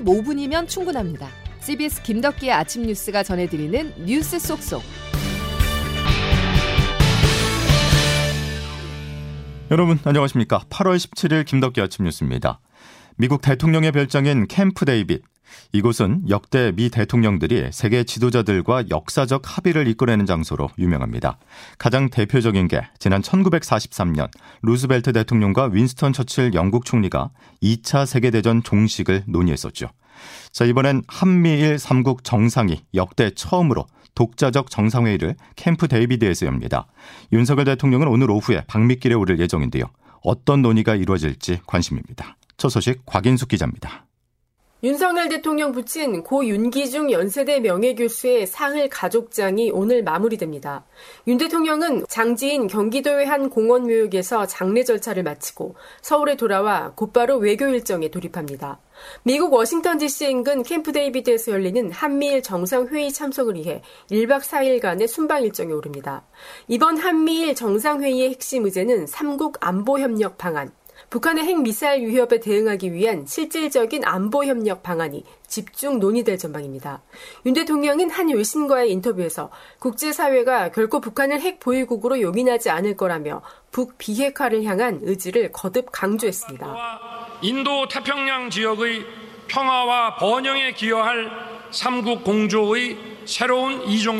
15분이면 충분합니다. CBS 김덕기의 아침 뉴스가 전해드리는 뉴스 쏙쏙. 여러분 안녕하십니까? 8월 17일 김덕기 아침 뉴스입니다. 미국 대통령의 별장인 캠프 데이빗. 이곳은 역대 미 대통령들이 세계 지도자들과 역사적 합의를 이끌어내는 장소로 유명합니다. 가장 대표적인 게 지난 1943년 루스벨트 대통령과 윈스턴 처칠 영국 총리가 2차 세계대전 종식을 논의했었죠. 자, 이번엔 한미일 3국 정상이 역대 처음으로 독자적 정상회의를 캠프 데이비드에서 엽니다. 윤석열 대통령은 오늘 오후에 방미길에 오를 예정인데요. 어떤 논의가 이루어질지 관심입니다. 첫 소식 곽인숙 기자입니다. 윤석열 대통령 붙인 고 윤기중 연세대 명예교수의 상을 가족장이 오늘 마무리됩니다. 윤 대통령은 장지인 경기도의 한 공원 묘역에서 장례 절차를 마치고 서울에 돌아와 곧바로 외교 일정에 돌입합니다. 미국 워싱턴 DC 인근 캠프 데이비드에서 열리는 한미일 정상회의 참석을 위해 1박 4일간의 순방 일정에 오릅니다. 이번 한미일 정상회의의 핵심 의제는 3국 안보 협력 방안, 북한의 핵 미사일 위협에 대응하기 위한 실질적인 안보 협력 방안이 집중 논의될 전망입니다. 윤 대통령은 한 외신과의 인터뷰에서 국제사회가 결코 북한을 핵 보유국으로 용인하지 않을 거라며 북 비핵화를 향한 의지를 거듭 강조했습니다. 인도 태평양 지역의 평화와 번영에 기여할 삼국 공조의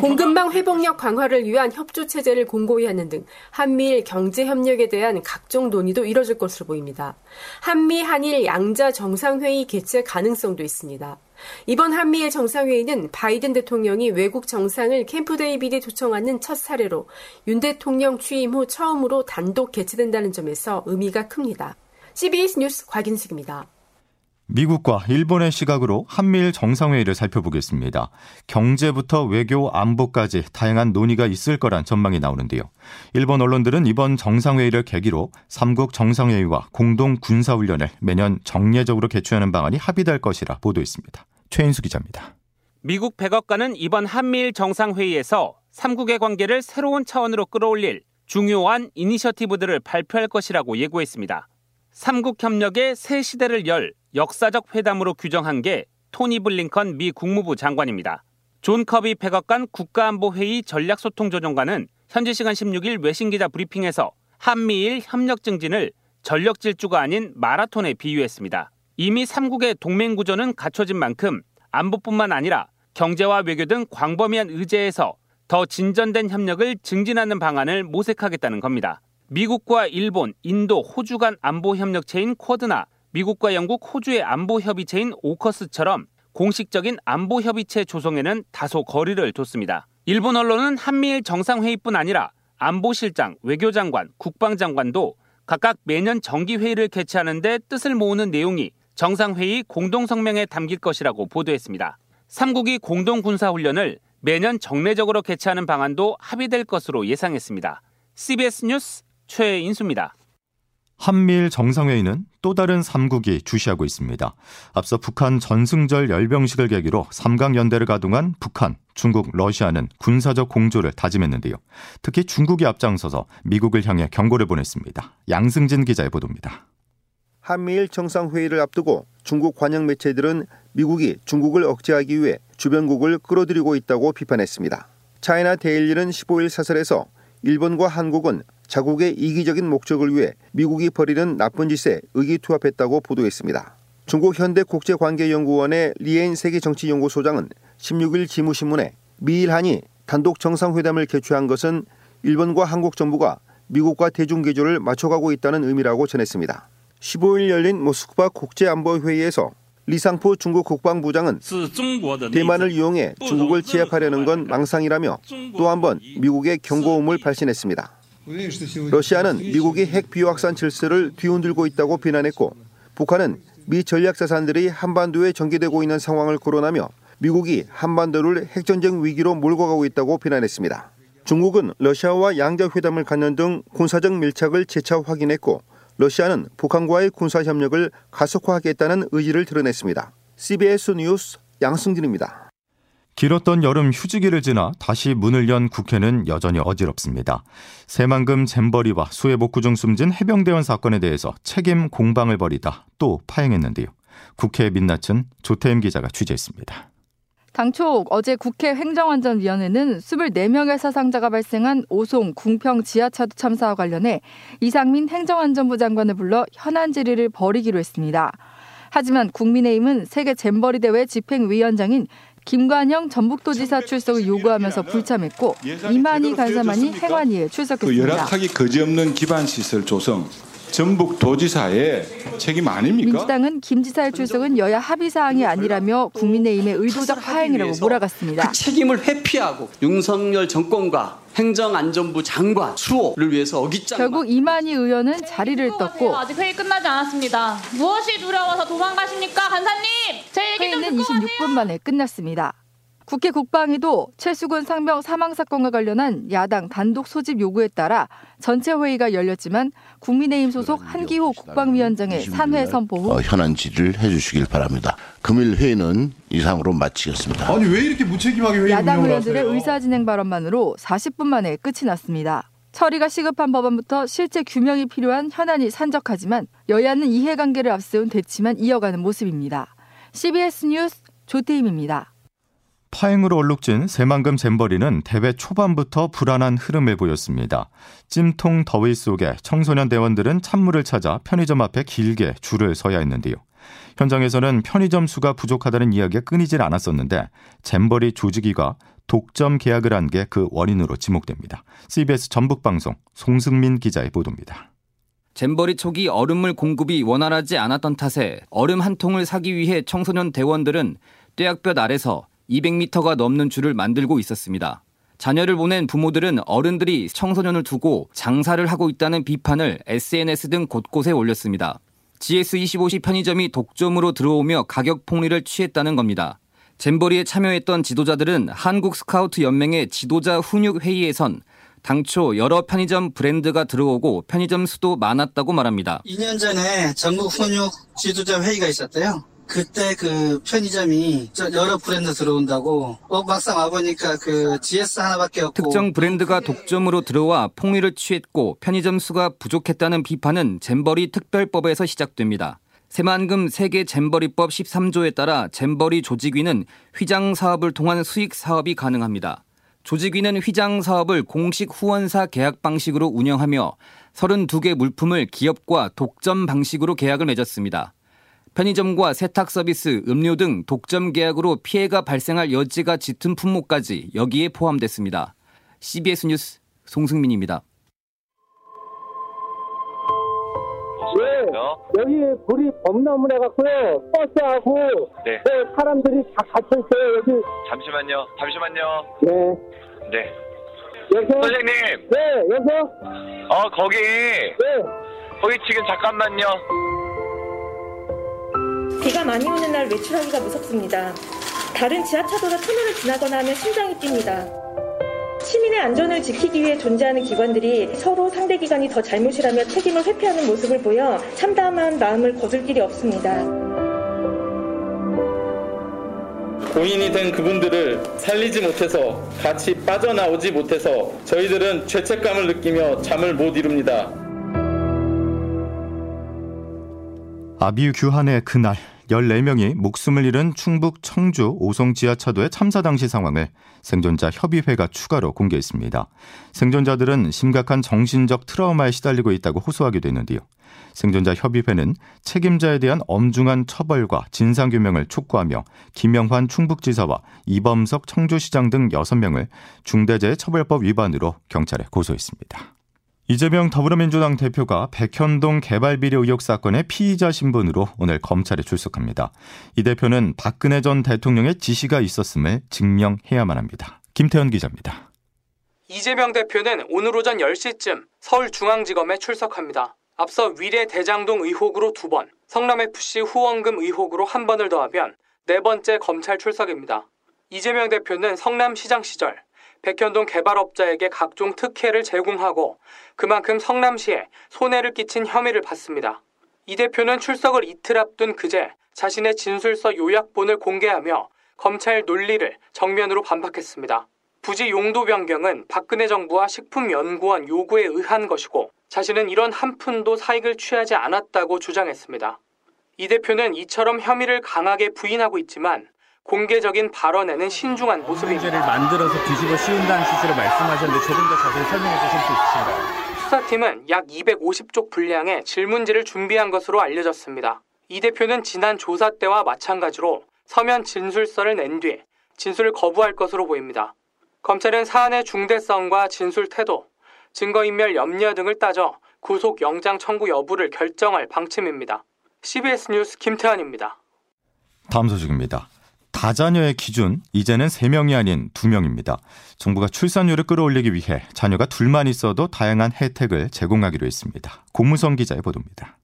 공급망 회복력 강화를 위한 협조 체제를 공고히 하는 등 한미일 경제 협력에 대한 각종 논의도 이뤄질 것으로 보입니다. 한미 한일 양자 정상회의 개최 가능성도 있습니다. 이번 한미일 정상회의는 바이든 대통령이 외국 정상을 캠프 데이비드에 초청하는 첫 사례로 윤 대통령 취임 후 처음으로 단독 개최된다는 점에서 의미가 큽니다. CBS 뉴스 곽인숙입니다. 미국과 일본의 시각으로 한미일 정상회의를 살펴보겠습니다. 경제부터 외교, 안보까지 다양한 논의가 있을 거란 전망이 나오는데요. 일본 언론들은 이번 정상회의를 계기로 3국 정상회의와 공동 군사훈련을 매년 정례적으로 개최하는 방안이 합의될 것이라 보도했습니다. 최인수 기자입니다. 미국 백악관은 이번 한미일 정상회의에서 3국의 관계를 새로운 차원으로 끌어올릴 중요한 이니셔티브들을 발표할 것이라고 예고했습니다. 3국 협력의 새 시대를 열 역사적 회담으로 규정한 게 토니 블링컨 미 국무부 장관입니다. 존 커비 백악관 국가안보회의 전략소통조정관은 현지 시간 16일 외신기자 브리핑에서 한미일 협력 증진을 전력 질주가 아닌 마라톤에 비유했습니다. 이미 3국의 동맹 구조는 갖춰진 만큼 안보뿐만 아니라 경제와 외교 등 광범위한 의제에서 더 진전된 협력을 증진하는 방안을 모색하겠다는 겁니다. 미국과 일본, 인도, 호주 간 안보 협력체인 쿼드나 미국과 영국, 호주의 안보 협의체인 오커스처럼 공식적인 안보 협의체 조성에는 다소 거리를 뒀습니다. 일본 언론은 한미일 정상회의뿐 아니라 안보실장, 외교장관, 국방장관도 각각 매년 정기회의를 개최하는데 뜻을 모으는 내용이 정상회의 공동성명에 담길 것이라고 보도했습니다. 3국이 공동군사훈련을 매년 정례적으로 개최하는 방안도 합의될 것으로 예상했습니다. CBS 뉴스 최인수입니다. 한미일 정상회의는 또 다른 3국이 주시하고 있습니다. 앞서 북한 전승절 열병식을 계기로 3강 연대를 가동한 북한, 중국, 러시아는 군사적 공조를 다짐했는데요. 특히 중국이 앞장서서 미국을 향해 경고를 보냈습니다. 양승진 기자의 보도입니다. 한미일 정상회의를 앞두고 중국 관영 매체들은 미국이 중국을 억제하기 위해 주변국을 끌어들이고 있다고 비판했습니다. 차이나 데일리는 15일 사설에서 일본과 한국은 자국의 이기적인 목적을 위해 미국이 벌이는 나쁜 짓에 의기투합했다고 보도했습니다. 중국 현대국제관계연구원의 리엔 세계정치연구소장은 16일 지무신문에 미일 한이 단독 정상회담을 개최한 것은 일본과 한국 정부가 미국과 대중개조를 맞춰가고 있다는 의미라고 전했습니다. 15일 열린 모스크바 국제안보회의에서 리상포 중국 국방부장은 대만을 이용해 중국을 제압하려는 건 망상이라며 또 한 번 미국의 경고음을 발신했습니다. 러시아는 미국이 핵 비확산 질서를 뒤흔들고 있다고 비난했고 북한은 미 전략 자산들이 한반도에 전개되고 있는 상황을 거론하며 미국이 한반도를 핵전쟁 위기로 몰고 가고 있다고 비난했습니다. 중국은 러시아와 양자 회담을 갖는 등 군사적 밀착을 재차 확인했고 러시아는 북한과의 군사 협력을 가속화하겠다는 의지를 드러냈습니다. CBS 뉴스 양승진입니다. 길었던 여름 휴지기를 지나 다시 문을 연 국회는 여전히 어지럽습니다. 새만금 잼버리와 수해 복구 중 숨진 해병대원 사건에 대해서 책임 공방을 벌이다 또 파행했는데요. 국회에 민낯은 조태임 기자가 취재했습니다. 당초 어제 국회 행정안전위원회는 24명의 사상자가 발생한 오송 궁평 지하차도 참사와 관련해 이상민 행정안전부 장관을 불러 현안 질의를 벌이기로 했습니다. 하지만 국민의힘은 세계 잼버리 대회 집행위원장인 김관영 전북도지사 출석을 요구하면서 불참했고 이만희 간사만이 행안위에 출석했습니다. 그 열악하기 거지없는 기반 시설 조성, 전북 도지사의 책임 아닙니까? 민주당은 김 지사의 출석은 여야 합의 사항이 아니라며 국민의힘의 의도적 하행이라고 몰아갔습니다. 그 책임을 회피하고 윤석열 정권과 행정안전부 장관 수호를 위해서 어깃장 결국 이만희 의원은 자리를 떴고 아직 회의 끝나지 않았습니다. 무엇이 두려워서 도망가십니까, 간사님? 제 얘기 좀 회의는 듣고 26분 만에 끝났습니다. 국회 국방위도 최수근 상병 사망 사건과 관련한 야당 단독 소집 요구에 따라 전체 회의가 열렸지만 국민의힘 소속 한기호 국방위원장의 산회 선포 후 어, 현안 질의를 해주시길 바랍니다. 금일 회의는 이상으로 마치겠습니다. 아니 왜 이렇게 무책임하게 회의 야당 의원들의 하세요? 의사 진행 발언만으로 40분 만에 끝이 났습니다. 처리가 시급한 법안부터 실제 규명이 필요한 현안이 산적하지만 여야는 이해관계를 앞세운 대치만 이어가는 모습입니다. CBS 뉴스 조태임입니다. 파행으로 얼룩진 새만금 잼버리는 대회 초반부터 불안한 흐름을 보였습니다. 찜통 더위 속에 청소년 대원들은 찬물을 찾아 편의점 앞에 길게 줄을 서야 했는데요. 현장에서는 편의점 수가 부족하다는 이야기가 끊이질 않았었는데 잼버리 조직위가 독점 계약을 한 게 그 원인으로 지목됩니다. CBS 전북방송 송승민 기자의 보도입니다. 잼버리 초기 얼음물 공급이 원활하지 않았던 탓에 얼음 한 통을 사기 위해 청소년 대원들은 뙤약볕 아래서 200m가 넘는 줄을 만들고 있었습니다. 자녀를 보낸 부모들은 어른들이 청소년을 두고 장사를 하고 있다는 비판을 SNS 등 곳곳에 올렸습니다. GS25시 편의점이 독점으로 들어오며 가격 폭리를 취했다는 겁니다. 잼버리에 참여했던 지도자들은 한국 스카우트 연맹의 지도자 훈육 회의에선 당초 여러 편의점 브랜드가 들어오고 편의점 수도 많았다고 말합니다. 2년 전에 전국 훈육 지도자 회의가 있었대요. 그때 그 편의점이 저 여러 브랜드 들어온다고 어, 막상 와보니까 그 GS 하나밖에 없고 특정 브랜드가 독점으로 들어와 폭리를 취했고 편의점 수가 부족했다는 비판은 잼버리 특별법에서 시작됩니다. 새만금 세계 잼버리법 13조에 따라 잼버리 조직위는 휘장 사업을 통한 수익 사업이 가능합니다. 조직위는 휘장 사업을 공식 후원사 계약 방식으로 운영하며 32개 물품을 기업과 독점 방식으로 계약을 맺었습니다. 편의점과 세탁 서비스, 음료 등 독점 계약으로 피해가 발생할 여지가 짙은 품목까지 여기에 포함됐습니다. CBS 뉴스 송승민입니다. 네, 여기 불이 범람을 해갖고요. 버스하고 네. 네, 사람들이 다 갇혀 있어요. 여기 잠시만요. 잠시만요. 네. 네. 여기서 선생님. 네, 여기서 어, 거기. 네. 거기 지금 잠깐만요. 비가 많이 오는 날 외출하기가 무섭습니다. 다른 지하차도나 터널을 지나거나 하면 심장이 뜁니다. 시민의 안전을 지키기 위해 존재하는 기관들이 서로 상대 기관이 더 잘못이라며 책임을 회피하는 모습을 보여 참담한 마음을 거둘 길이 없습니다. 고인이 된 그분들을 살리지 못해서 같이 빠져나오지 못해서 저희들은 죄책감을 느끼며 잠을 못 이룹니다. 아비유 규환의 그날 14명이 목숨을 잃은 충북 청주 오송 지하차도의 참사 당시 상황을 생존자 협의회가 추가로 공개했습니다. 생존자들은 심각한 정신적 트라우마에 시달리고 있다고 호소하기도 했는데요. 생존자 협의회는 책임자에 대한 엄중한 처벌과 진상규명을 촉구하며 김영환 충북지사와 이범석 청주시장 등 6명을 중대재해처벌법 위반으로 경찰에 고소했습니다. 이재명 더불어민주당 대표가 백현동 개발비리 의혹 사건의 피의자 신분으로 오늘 검찰에 출석합니다. 이 대표는 박근혜 전 대통령의 지시가 있었음을 증명해야만 합니다. 김태현 기자입니다. 이재명 대표는 오늘 오전 10시쯤 서울중앙지검에 출석합니다. 앞서 위례 대장동 의혹으로 두 번, 성남FC 후원금 의혹으로 한 번을 더하면 네 번째 검찰 출석입니다. 이재명 대표는 성남시장 시절 백현동 개발업자에게 각종 특혜를 제공하고 그만큼 성남시에 손해를 끼친 혐의를 받습니다. 이 대표는 출석을 이틀 앞둔 그제 자신의 진술서 요약본을 공개하며 검찰 논리를 정면으로 반박했습니다. 부지 용도 변경은 박근혜 정부와 식품연구원 요구에 의한 것이고 자신은 이런 한 푼도 사익을 취하지 않았다고 주장했습니다. 이 대표는 이처럼 혐의를 강하게 부인하고 있지만 공개적인 발언에는 신중한 모습입니다. 를 만들어서 뒤집어 씌운다는 취지로 말씀하셨는데 조금 더 자세히 설명해 주실 수 있으신가요? 수사팀은 약 250쪽 분량의 질문지를 준비한 것으로 알려졌습니다. 이 대표는 지난 조사 때와 마찬가지로 서면 진술서를 낸뒤 진술을 거부할 것으로 보입니다. 검찰은 사안의 중대성과 진술 태도, 증거인멸 염려 등을 따져 구속 영장 청구 여부를 결정할 방침입니다. CBS 뉴스 김태환입니다. 다음 소식입니다. 다자녀의 기준 이제는 3명이 아닌 2명입니다. 정부가 출산율을 끌어올리기 위해 자녀가 둘만 있어도 다양한 혜택을 제공하기로 했습니다. 고무성 기자의 보도입니다.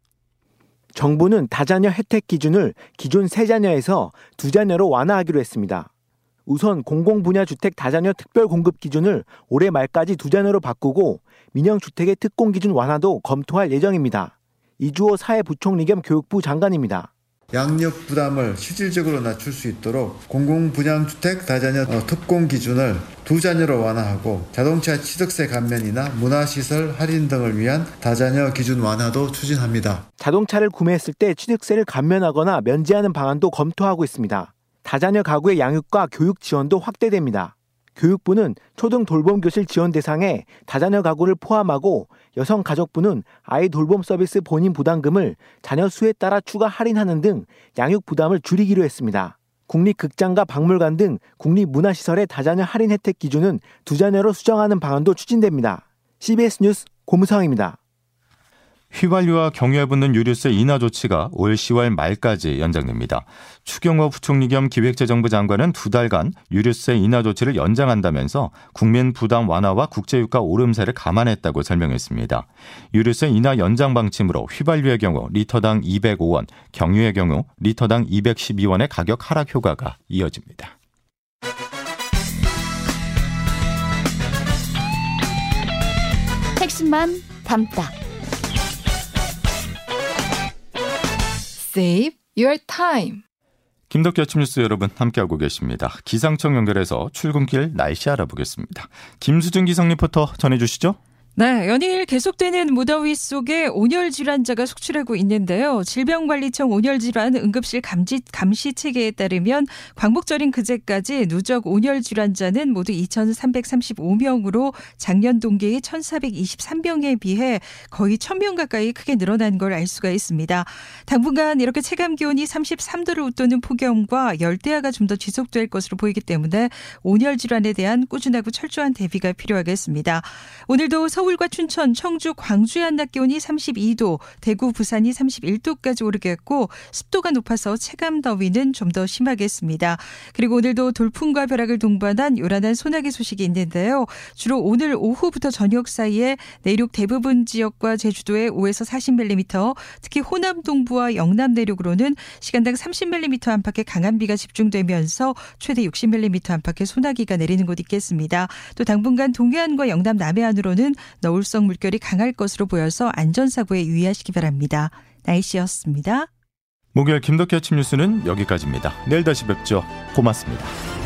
정부는 다자녀 혜택 기준을 기존 세자녀에서 두자녀로 완화하기로 했습니다. 우선 공공분야 주택 다자녀 특별 공급 기준을 올해 말까지 두자녀로 바꾸고 민영 주택의 특공 기준 완화도 검토할 예정입니다. 이주호 사회부총리 겸 교육부 장관입니다. 양력 부담을 실질적으로 낮출 수 있도록 공공분양주택 다자녀 어, 특공 기준을 두 자녀로 완화하고 자동차 취득세 감면이나 문화시설 할인 등을 위한 다자녀 기준 완화도 추진합니다. 자동차를 구매했을 때 취득세를 감면하거나 면제하는 방안도 검토하고 있습니다. 다자녀 가구의 양육과 교육 지원도 확대됩니다. 교육부는 초등 돌봄 교실 지원 대상에 다자녀 가구를 포함하고 여성 가족부는 아이 돌봄 서비스 본인 부담금을 자녀 수에 따라 추가 할인하는 등 양육 부담을 줄이기로 했습니다. 국립극장과 박물관 등 국립문화시설의 다자녀 할인 혜택 기준은 두 자녀로 수정하는 방안도 추진됩니다. CBS 뉴스 고무상입니다. 휘발유와 경유에 붙는 유류세 인하 조치가 올 10월 말까지 연장됩니다. 추경호 부총리 겸 기획재정부 장관은 두 달간 유류세 인하 조치를 연장한다면서 국민 부담 완화와 국제유가 오름세를 감안했다고 설명했습니다. 유류세 인하 연장 방침으로 휘발유의 경우 리터당 205원, 경유의 경우 리터당 212원의 가격 하락 효과가 이어집니다. 핵심만 담다. Save your time. 김덕기 아침 뉴스 여러분 함께하고 계십니다. 기상청 연결해서 출근길 날씨 알아보겠습니다. 김수진 기상 리포터 전해주시죠. 네, 연일 계속되는 무더위 속에 온열 질환자가 속출하고 있는데요. 질병관리청 온열 질환 응급실 감지, 감시 체계에 따르면 광복절인 그제까지 누적 온열 질환자는 모두 2,335명으로 작년 동기의 1,423명에 비해 거의 1,000명 가까이 크게 늘어난 걸 알 수가 있습니다. 당분간 이렇게 체감 기온이 33도를 웃도는 폭염과 열대야가 좀 더 지속될 것으로 보이기 때문에 온열 질환에 대한 꾸준하고 철저한 대비가 필요하겠습니다. 오늘도 서 서울과 춘천, 청주, 광주의 한낮 기온이 32도, 대구, 부산이 31도까지 오르겠고 습도가 높아서 체감 더위는 좀 더 심하겠습니다. 그리고 오늘도 돌풍과 벼락을 동반한 요란한 소나기 소식이 있는데요. 주로 오늘 오후부터 저녁 사이에 내륙 대부분 지역과 제주도에 5에서 40mm, 특히 호남 동부와 영남 내륙으로는 시간당 30mm 안팎의 강한 비가 집중되면서 최대 60mm 안팎의 소나기가 내리는 곳 있겠습니다. 또 당분간 동해안과 영남 남해안으로는 너울성 물결이 강할 것으로 보여서 안전사고에 유의하시기 바랍니다. 날씨였습니다. 목요일 김덕기 아침 뉴스는 여기까지입니다. 내일 다시 뵙죠. 고맙습니다.